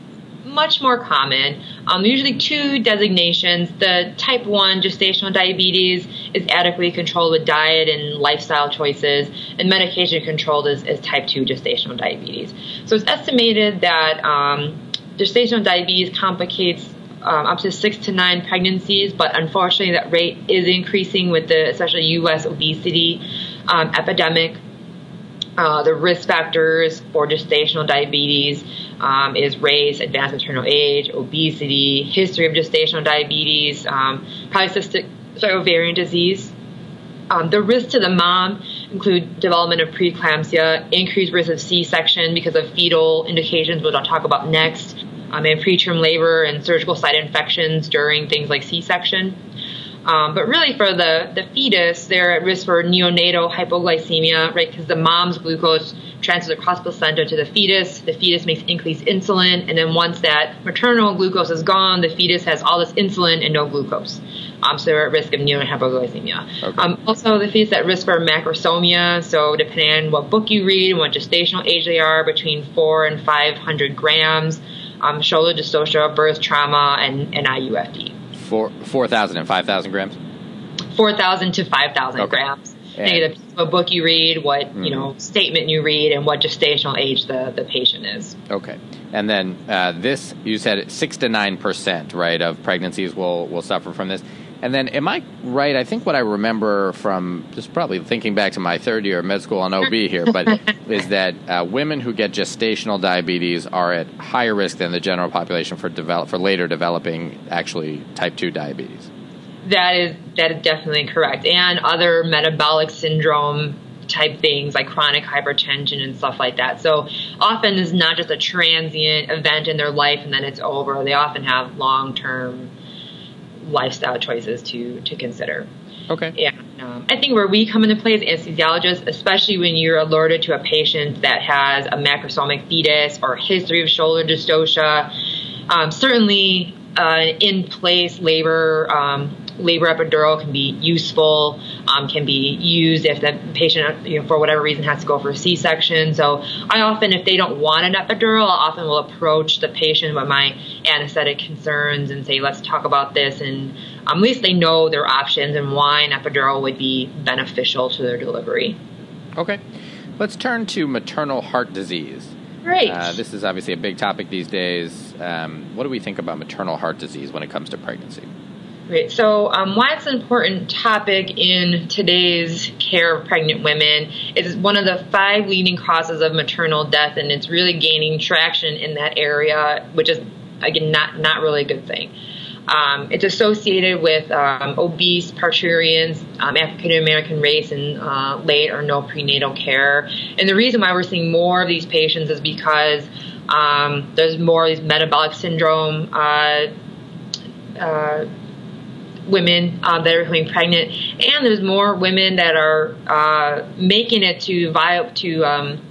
Much more common. Um, usually two designations. The type 1 gestational diabetes is adequately controlled with diet and lifestyle choices, and medication controlled is, is type 2 gestational diabetes. So it's estimated that um, gestational diabetes complicates um, up to six to nine pregnancies, but unfortunately, that rate is increasing with the especially U.S. obesity um, epidemic. Uh, the risk factors for gestational diabetes um, is race, advanced maternal age, obesity, history of gestational diabetes, um, polycystic sorry, ovarian disease. Um, the risks to the mom include development of preeclampsia, increased risk of C-section because of fetal indications, which I'll talk about next, um, and preterm labor and surgical site infections during things like C-section. Um, but really, for the, the fetus, they're at risk for neonatal hypoglycemia, right? Because the mom's glucose transfers across placenta to the fetus. The fetus makes increased insulin, and then once that maternal glucose is gone, the fetus has all this insulin and no glucose. Um, so they're at risk of neonatal hypoglycemia. Okay. Um, also, the fetus at risk for macrosomia. So depending on what book you read and what gestational age they are, between four and 500 grams. Um, shoulder dystocia, birth trauma, and, and IUFD. Four, 4,000 and 5,000 grams? 4,000 to 5,000 okay. grams. And what book you read, what mm-hmm. you know statement you read, and what gestational age the, the patient is. Okay, and then uh, this you said six to nine percent, right, of pregnancies will will suffer from this. And then, am I right? I think what I remember from just probably thinking back to my third year of med school on OB here, but (laughs) is that uh, women who get gestational diabetes are at higher risk than the general population for develop for later developing actually type two diabetes. That is that is definitely correct, and other metabolic syndrome type things like chronic hypertension and stuff like that. So often it's not just a transient event in their life and then it's over. They often have long term lifestyle choices to to consider. Okay. Yeah. um, I think where we come into play as anesthesiologists, especially when you're alerted to a patient that has a macrosomic fetus or history of shoulder dystocia, um, certainly uh, in place labor um, labor epidural can be useful, um, can be used if the patient, you know, for whatever reason, has to go for a C-section. So I often, if they don't want an epidural, I often will approach the patient with my anesthetic concerns and say, let's talk about this. And um, at least they know their options and why an epidural would be beneficial to their delivery. Okay. Let's turn to maternal heart disease. Great. Uh, this is obviously a big topic these days. Um, what do we think about maternal heart disease when it comes to pregnancy? Great. So, um, why it's an important topic in today's care of pregnant women is one of the five leading causes of maternal death, and it's really gaining traction in that area, which is again not not really a good thing. Um, it's associated with um, obese parturients, um, African American race, and uh, late or no prenatal care. And the reason why we're seeing more of these patients is because um, there's more of these metabolic syndrome. Uh, uh, women uh, that are becoming pregnant, and there's more women that are uh, making it to vi- to um,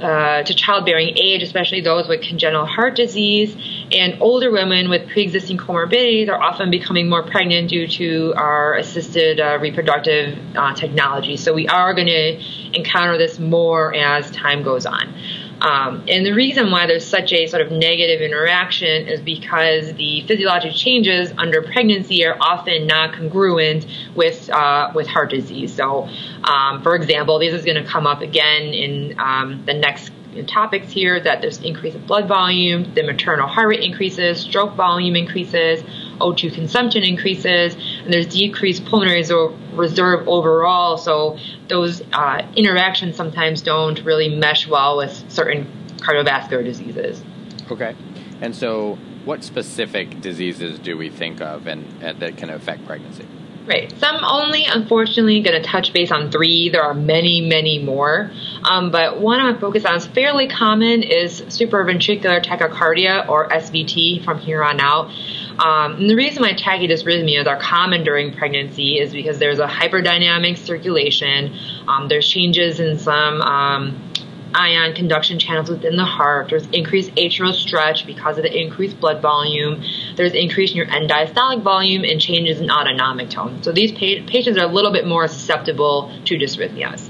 uh, to childbearing age, especially those with congenital heart disease, and older women with pre-existing comorbidities are often becoming more pregnant due to our assisted uh, reproductive uh, technology. So we are going to encounter this more as time goes on. Um, and the reason why there's such a sort of negative interaction is because the physiologic changes under pregnancy are often not congruent with uh, with heart disease. So, um, for example, this is going to come up again in um, the next topics here that there's increase of blood volume, the maternal heart rate increases, stroke volume increases, O2 consumption increases, and there's decreased pulmonary reserve overall. So those uh, interactions sometimes don't really mesh well with certain cardiovascular diseases. Okay. And so, what specific diseases do we think of and, and that can affect pregnancy? Right. Some only, unfortunately, going to touch base on three. There are many, many more. Um, but one I'm going to focus on is fairly common is supraventricular tachycardia or SVT from here on out. Um, and the reason why tachydysrhythmias are common during pregnancy is because there's a hyperdynamic circulation. Um, there's changes in some um, ion conduction channels within the heart. There's increased atrial stretch because of the increased blood volume. There's increase in your end diastolic volume and changes in autonomic tone. So these pa- patients are a little bit more susceptible to dysrhythmias.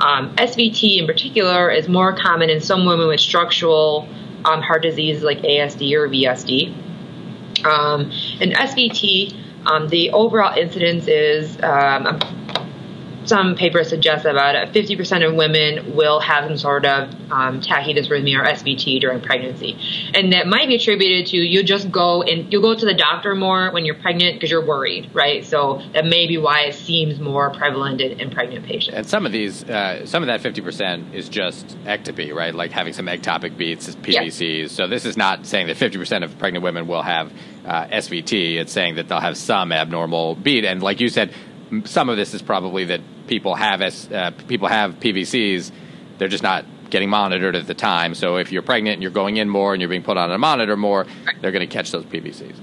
Um, SVT in particular is more common in some women with structural um, heart disease like ASD or VSD. Um, in SVT, um, the overall incidence is um, some papers suggest about 50% of women will have some sort of um, tachydysrhythmia or SVT during pregnancy. And that might be attributed to you just go and you go to the doctor more when you're pregnant because you're worried, right? So that may be why it seems more prevalent in, in pregnant patients. And some of these, uh, some of that 50% is just ectopy, right? Like having some ectopic beats, PVCs. So this is not saying that 50% of pregnant women will have uh, SVT. It's saying that they'll have some abnormal beat. And like you said, some of this is probably that people have uh, people have PVCs, they're just not getting monitored at the time. So if you're pregnant and you're going in more and you're being put on a monitor more, they're going to catch those PVCs.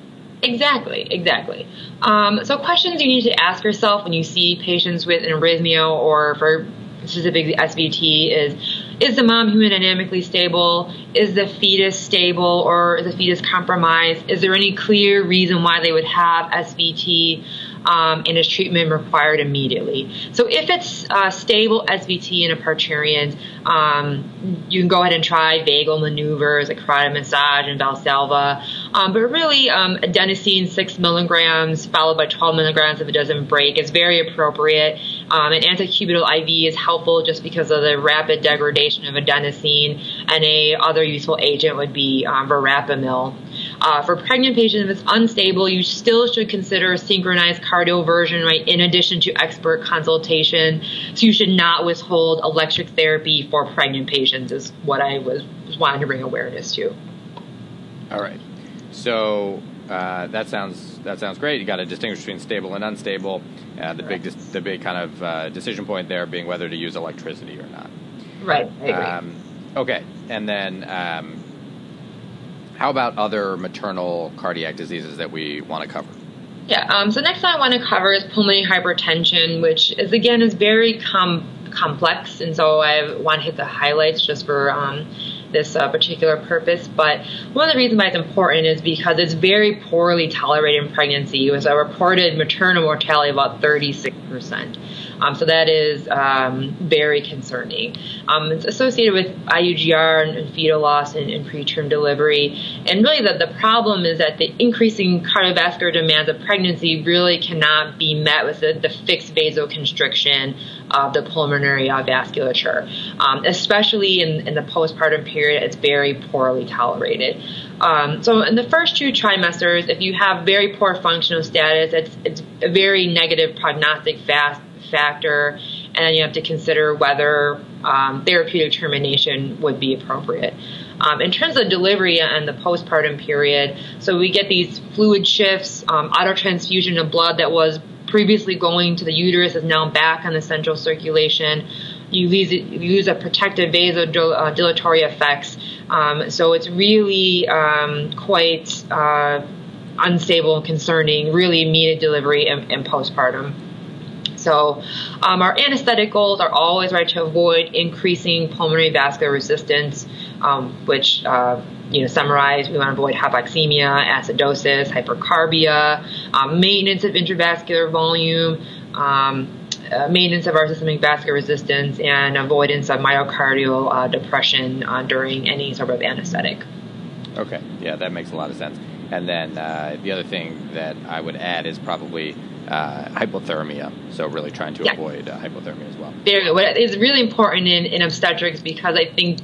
Exactly, exactly. Um, so questions you need to ask yourself when you see patients with an arrhythmia or for specifically SVT is is the mom hemodynamically stable? Is the fetus stable or is the fetus compromised? Is there any clear reason why they would have SVT? Um, and is treatment required immediately. So if it's uh, stable SVT in a parturient, um, you can go ahead and try vagal maneuvers like carotid massage and Valsalva. Um, but really, um, adenosine 6 milligrams followed by 12 milligrams if it doesn't break is very appropriate. Um, an antecubital IV is helpful just because of the rapid degradation of adenosine, and a other useful agent would be um, verapamil. Uh, for pregnant patients, if it's unstable, you still should consider a synchronized cardioversion, right, in addition to expert consultation. So you should not withhold electric therapy for pregnant patients, is what I was, was wanting to bring awareness to. All right. So uh, that sounds that sounds great. You got to distinguish between stable and unstable. Uh, the Correct. big the big kind of uh, decision point there being whether to use electricity or not. Right. Um, okay, and then um, how about other maternal cardiac diseases that we want to cover? Yeah. Um, so next I want to cover is pulmonary hypertension, which is again is very com- complex, and so I want to hit the highlights just for um, this uh, particular purpose. But one of the reasons why it's important is because it's very poorly tolerated in pregnancy. It was a reported maternal mortality of about 36 percent. Um, so that is um, very concerning. Um, it's associated with IUGR and, and fetal loss and, and, preterm delivery. And really, the, the problem is that the increasing cardiovascular demands of pregnancy really cannot be met with the, the fixed vasoconstriction of the pulmonary vasculature. Um, especially in, in the postpartum period, it's very poorly tolerated. Um, so in the first two trimesters, if you have very poor functional status, it's, it's a very negative prognostic fast factor, and you have to consider whether um, therapeutic termination would be appropriate. Um, in terms of delivery and the postpartum period, so we get these fluid shifts, um, autotransfusion of blood that was previously going to the uterus is now back in the central circulation. You lose, you lose a protective vasodilatory effects. Um, so it's really um, quite uh, unstable and concerning, really immediate delivery and, and postpartum. So, um, our anesthetic goals are always right to avoid increasing pulmonary vascular resistance, um, which uh, you know summarize we want to avoid hypoxemia, acidosis, hypercarbia, um, maintenance of intravascular volume. Um, uh, maintenance of our systemic vascular resistance and avoidance of myocardial uh, depression uh, during any sort of anesthetic. Okay, yeah, that makes a lot of sense. And then uh, the other thing that I would add is probably uh, hypothermia. So really trying to yeah. avoid uh, hypothermia as well. Very good. What is really important in, in obstetrics because I think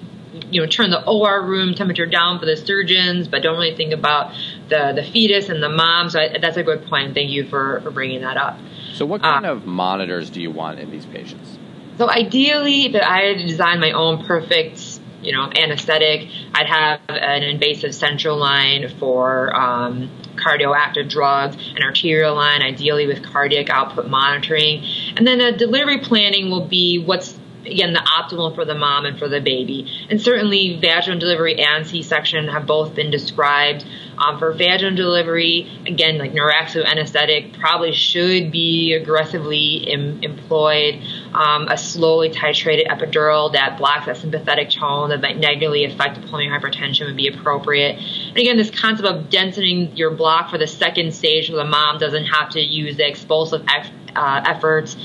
you know turn the OR room temperature down for the surgeons, but don't really think about the the fetus and the mom. So I, that's a good point. Thank you for, for bringing that up. So what kind uh, of monitors do you want in these patients? So ideally, if I had to design my own perfect you know, anesthetic. I'd have an invasive central line for um, cardioactive drugs, an arterial line, ideally with cardiac output monitoring. And then a delivery planning will be what's again the optimal for the mom and for the baby. And certainly vaginal delivery and C-section have both been described. Um, for vaginal delivery, again, like neuraxial anesthetic probably should be aggressively employed. Um, a slowly titrated epidural that blocks that sympathetic tone that might negatively affect the pulmonary hypertension would be appropriate. And again, this concept of densening your block for the second stage so the mom doesn't have to use the expulsive ex- uh, efforts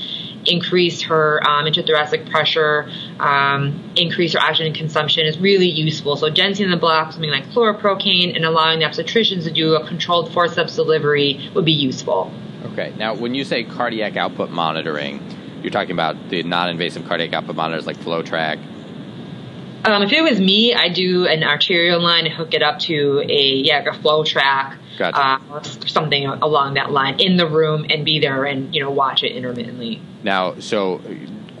increase her um, intrathoracic pressure, um, increase her oxygen consumption is really useful. So densing the block, something like chloroprocaine, and allowing the obstetricians to do a controlled forceps delivery would be useful. Okay. Now, when you say cardiac output monitoring, you're talking about the non-invasive cardiac output monitors like FloTrac. Um, if it was me, I do an arterial line and hook it up to a yeah a FloTrac Gotcha. Uh, something along that line in the room and be there and you know watch it intermittently. Now, so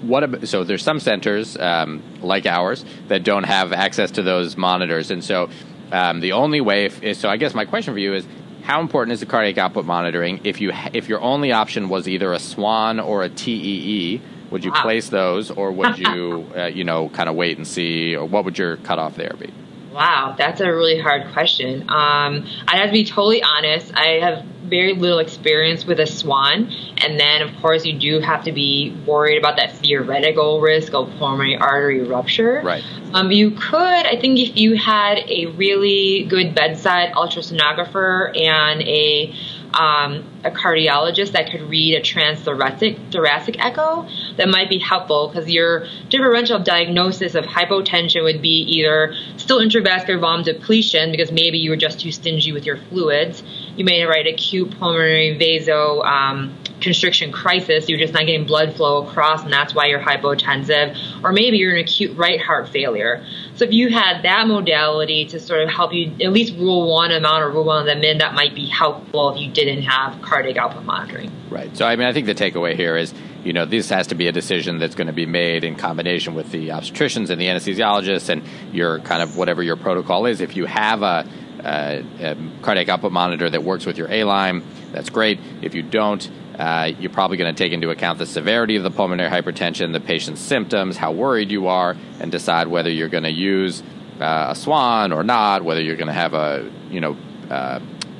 what? About, so there's some centers um, like ours that don't have access to those monitors, and so um, the only way. If, is, so I guess my question for you is. How important is the cardiac output monitoring? If you if your only option was either a Swan or a TEE, would you wow. place those, or would (laughs) you uh, you know kind of wait and see, or what would your cutoff there be? Wow, that's a really hard question. Um, I have to be totally honest. I have very little experience with a swan, and then of course you do have to be worried about that theoretical risk of pulmonary artery rupture. Right. Um, you could, I think, if you had a really good bedside ultrasonographer and a um, a cardiologist that could read a transthoracic thoracic echo that might be helpful because your differential diagnosis of hypotension would be either still intravascular volume depletion because maybe you were just too stingy with your fluids. You may write acute pulmonary vaso um, constriction crisis. You're just not getting blood flow across, and that's why you're hypotensive. Or maybe you're an acute right heart failure. So if you had that modality to sort of help you at least rule one amount or rule one of them in, that might be helpful if you didn't have cardiac output monitoring. Right. So I mean, I think the takeaway here is you know, this has to be a decision that's going to be made in combination with the obstetricians and the anesthesiologists and your kind of whatever your protocol is. If you have a, a, a cardiac output monitor that works with your A-line, that's great. If you don't, uh, you're probably going to take into account the severity of the pulmonary hypertension, the patient's symptoms, how worried you are, and decide whether you're going to use uh, a swan or not, whether you're going to have a you know uh,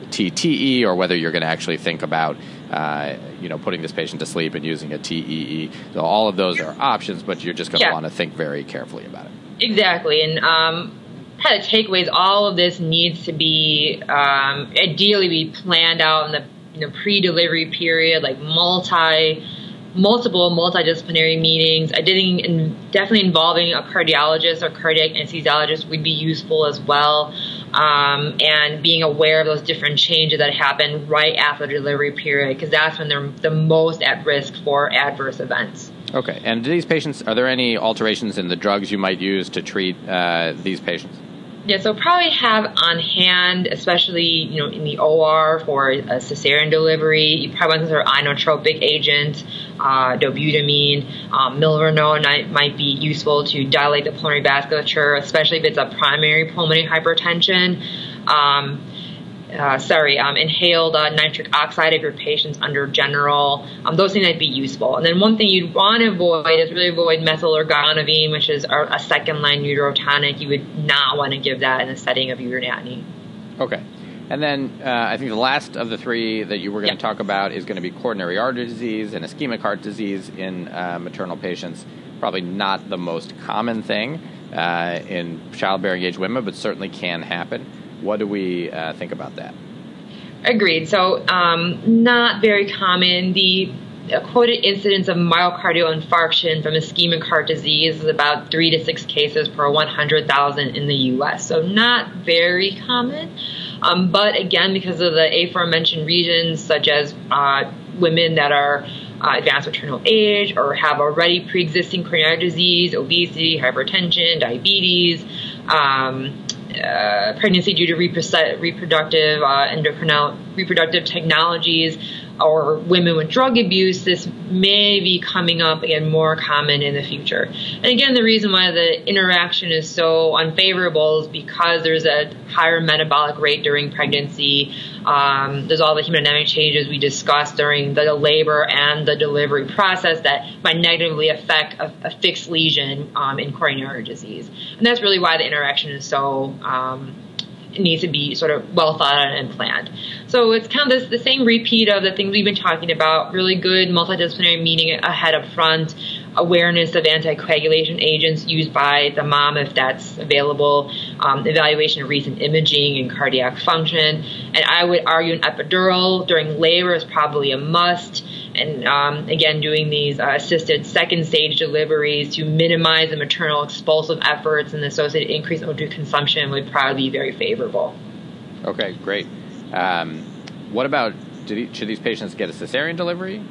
TTE or whether you're going to actually think about uh, you know putting this patient to sleep and using a TEE. So all of those are options, but you're just going to yeah. want to think very carefully about it. Exactly, and um, kind of takeaways. All of this needs to be um, ideally be planned out in the you know pre-delivery period, like multi multiple multidisciplinary meetings. I did in, definitely involving a cardiologist or cardiac anesthesiologist would be useful as well. Um, and being aware of those different changes that happen right after the delivery period, because that's when they're the most at risk for adverse events. Okay. And do these patients, are there any alterations in the drugs you might use to treat uh, these patients? Yeah, so probably have on hand, especially you know in the OR for a cesarean delivery, you probably want some inotropic agent, uh, dobutamine, um, milrinone might, might be useful to dilate the pulmonary vasculature, especially if it's a primary pulmonary hypertension. Um, uh, sorry, um, inhaled uh, nitric oxide if your patient's under general. Um, those things might be useful. And then one thing you'd want to avoid is really avoid methylergonovine, which is a second line uterotonic. You would not want to give that in the setting of urinary. Okay. And then uh, I think the last of the three that you were going to talk about is going to be coronary artery disease and ischemic heart disease in uh, maternal patients. Probably not the most common thing uh, in childbearing age women, but certainly can happen. What do we uh, think about that? Agreed. So, um, not very common. The quoted incidence of myocardial infarction from ischemic heart disease is about three to six cases per 100,000 in the U.S. So, not very common. Um, but again, because of the aforementioned reasons, such as uh, women that are uh, advanced maternal age or have already pre-existing coronary disease, obesity, hypertension, diabetes, um, uh, pregnancy due to reproductive uh, endocrine reproductive technologies or women with drug abuse, this may be coming up again more common in the future. And again, the reason why the interaction is so unfavorable is because there's a higher metabolic rate during pregnancy. Um, there's all the hemodynamic changes we discussed during the labor and the delivery process that might negatively affect a, a fixed lesion um, in coronary disease. And that's really why the interaction is so um, needs to be sort of well thought out and planned. So it's kind of this, the same repeat of the things we've been talking about, really good multidisciplinary meeting ahead up front, awareness of anticoagulation agents used by the mom if that's available, um, evaluation of recent imaging and cardiac function. And I would argue an epidural during labor is probably a must and um, again doing these uh, assisted second stage deliveries to minimize the maternal expulsive efforts and the associated increased O2 consumption would probably be very favorable. Okay, great. Um, what about should these patients get a cesarean delivery?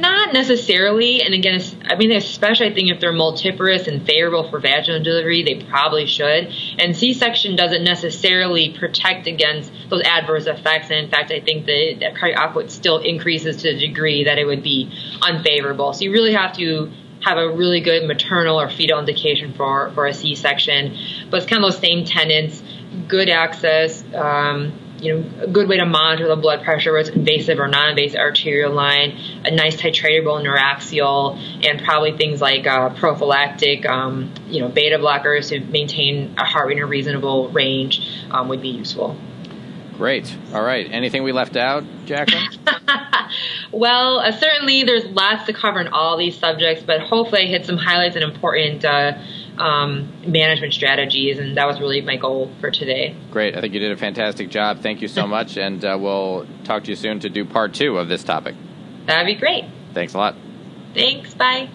Not necessarily, and again, I mean, especially I think if they're multiparous and favorable for vaginal delivery, they probably should. And C-section doesn't necessarily protect against those adverse effects. And in fact, I think the, the cardiac output still increases to the degree that it would be unfavorable. So you really have to have a really good maternal or fetal indication for, for a C-section. But it's kind of those same tenants, good access, um, you know, a good way to monitor the blood pressure was invasive or non-invasive arterial line, a nice titratable neuraxial, and probably things like uh, prophylactic, um, you know, beta blockers to maintain a heart rate in a reasonable range um, would be useful. Great. All right. Anything we left out, Jacqueline? (laughs) well, uh, certainly there's lots to cover in all these subjects, but hopefully I hit some highlights and important uh, um, management strategies, and that was really my goal for today. Great. I think you did a fantastic job. Thank you so (laughs) much, and uh, we'll talk to you soon to do part two of this topic. That'd be great. Thanks a lot. Thanks. Bye.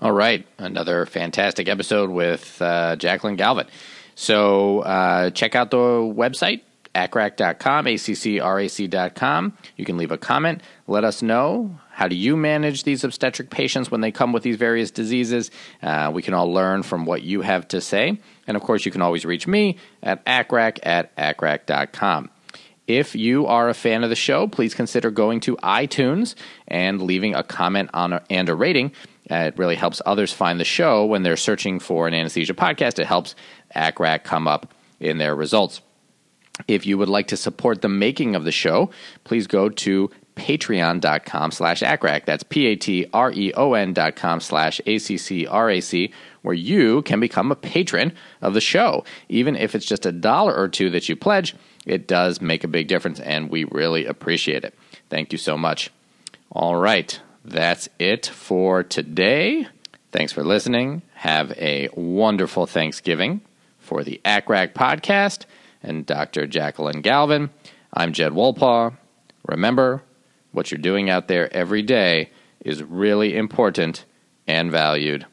All right. Another fantastic episode with uh, Jacqueline Galvin. So uh, check out the website accrac.com, accrac.com. You can leave a comment. Let us know how do you manage these obstetric patients when they come with these various diseases. Uh, we can all learn from what you have to say. And of course, you can always reach me at accrac at accrac.com. If you are a fan of the show, please consider going to iTunes and leaving a comment on a, and a rating. Uh, it really helps others find the show when they're searching for an anesthesia podcast. It helps ACCRAC come up in their results. If you would like to support the making of the show, please go to patreon.com slash accrac. That's P-A-T-R-E-O-N dot com slash A-C-C-R-A-C, where you can become a patron of the show. Even if it's just a dollar or two that you pledge, it does make a big difference, and we really appreciate it. Thank you so much. All right, that's it for today. Thanks for listening. Have a wonderful Thanksgiving for the ACCRAC podcast and Dr. Jacqueline Galvin. I'm Jed Wolpaw. Remember, what you're doing out there every day is really important and valued.